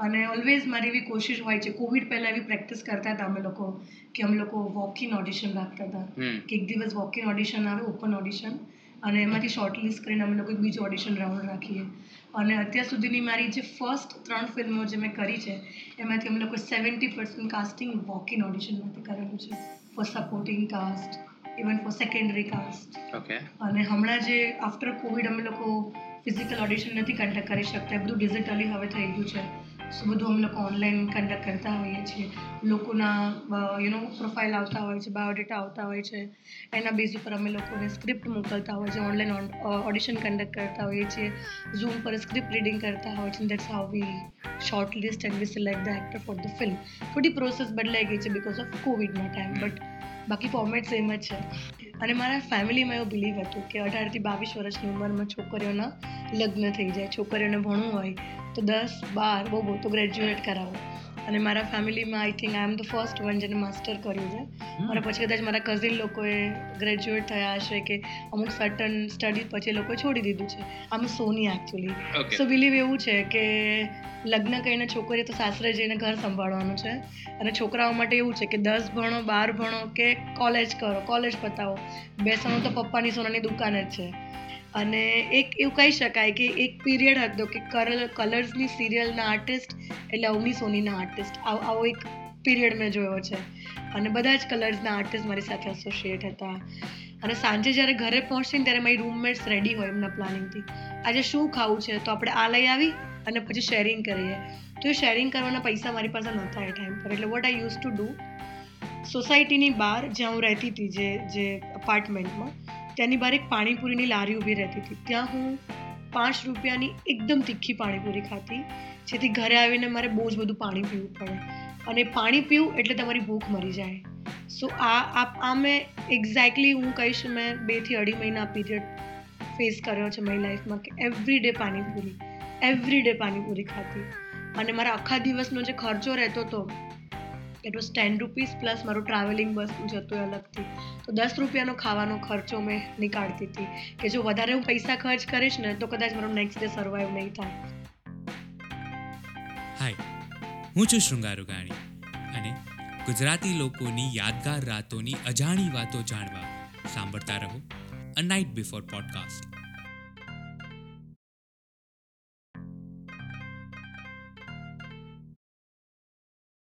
અને ઓલવેઝ મારી એવી કોશિશ હોય છે કોવિડ પહેલાં એવી પ્રેક્ટિસ કરતા હતા અમે લોકો કે અમે લોકો વોક ઇન ઓડિશન રાખતા હતા. કે એક દિવસ વોક ઇન ઓડિશન આવે ઓપન ઓડિશન અને એમાંથી શોર્ટ લિસ્ટ કરીને અમે લોકો બીજું ઓડિશન રાઉન્ડ રાખીએ. અને અત્યાર સુધીની મારી જે ફર્સ્ટ ત્રણ ફિલ્મો જે મેં કરી છે એમાંથી અમે લોકો seventy percent casting walk in ઓડિશનમાંથી કરેલું છે. For supporting cast even for secondary cast okay અને હમણાં જે આફ્ટર કોવિડ અમે લોકો ફિઝિકલ ઓડિશન નથી કન્ડક્ટ કરી શકતા બધું ડિજિટલી હવે થઈ ગયું છે. બધું અમે લોકો ઓનલાઈન કન્ડક્ટ કરતા હોઈએ છીએ. લોકોના યુ નો પ્રોફાઇલ આવતા હોય છે બાયોડેટા આવતા હોય છે. એના બેઝ ઉપર અમે લોકોને સ્ક્રિપ્ટ મોકલતા હોય છે ઓનલાઈન ઓડિશન કન્ડક્ટ કરતા હોઈએ છીએ. ઝૂમ પર સ્ક્રિપ્ટ રીડિંગ કરતા હોય છે that's how we shortlist and we select the actor for the film થોડી પ્રોસેસ બદલાઈ ગઈ છે બિકોઝ ઓફ કોવિડના ટાઈમ બટ બાકી ફોર્મેટ સેમ જ છે. અને મારા ફેમિલીમાં એવું બિલીવ હતું કે અઢારથી બાવીસ વર્ષની ઉંમરમાં છોકરીઓના લગ્ન થઈ જાય. છોકરીઓને ભણવું હોય તો દસ, બાર, બહુ બહુ તો ગ્રેજ્યુએટ કરાવો. અને મારા ફેમિલીમાં I think I am the first one જેને માસ્ટર કર્યું છે. અને પછી કદાચ મારા કઝિન લોકોએ ગ્રેજ્યુએટ થયા હશે કે અમુક સર્ટન સ્ટડી પછી લોકો છોડી દીધું છે. આમ સોની એકચ્યુઅલી સો બિલીવ એવું છે કે લગ્ન કરીને છોકરીએ તો સાસરે જઈને ઘર સંભાળવાનું છે. અને છોકરાઓ માટે એવું છે કે દસ ભણો બાર ભણો કે કોલેજ કરો કોલેજ પતાવો. બેસવાનું તો પપ્પાની સોનાની દુકાન જ છે. અને એક એવું કહી શકાય કે એક પીરિયડ હતો કે કરલ કલર્સની સિરિયલના આર્ટિસ્ટ એટલે અવની સોનીના આર્ટિસ્ટ આવો એક પીરિયડ મેં જોયો છે. અને બધા જ કલર્સના આર્ટિસ્ટ મારી સાથે એસોસિએટ હતા. અને સાંજે જ્યારે ઘરે પહોંચીને ત્યારે મારી રૂમમેટ્સ રેડી હોય એમના પ્લાનિંગથી આજે શું ખાવું છે? તો આપણે આ લઈ આવી અને પછી શેરિંગ કરીએ. તો એ શેરિંગ કરવાના પૈસા મારી પાસે નહોતા એ ટાઈમ પર. એટલે what I use to do સોસાયટીની બહાર જ્યાં હું રહેતી હતી જે જે અપાર્ટમેન્ટમાં ત્યાંની બહાર એક પાણીપુરીની લારી ઊભી રહેતી હતી. ત્યાં હું પાંચ રૂપિયાની એકદમ તીખી પાણીપુરી ખાતી જેથી ઘરે આવીને મારે બહુ જ બધું પાણી પીવું પડે. અને પાણી પીવું એટલે તમારી ભૂખ મરી જાય. સો આ આ મેં એક્ઝેક્ટલી હું કહીશ, મેં બેથી અઢી મહિના પીરિયડ ફેસ કર્યો છે મારી લાઈફમાં કે every day panipuri every day panipuri ખાતી અને મારા આખા દિવસનો જે ખર્ચો રહેતો હતો it was ten rupees plus મારું ટ્રાવેલિંગ બસનું જતું અલગથી. તો દસ રૂપિયાનો ખાવાનો ખર્ચો મેં નીકાળતી હતી. કે જો વધારે હું પૈસા ખર્ચ કરીશ ને, તો કદાચ મારો નેક્સ્ટ ડે સર્વાઈવ નહીં થાય. હાય હું છું શૃંગારુ ગાણી અને ગુજરાતી લોકોની યાદગાર રાતોની અજાણી વાતો જાણવા સાંભળતા રહો અ નાઇટ બિફોર પોડકાસ્ટ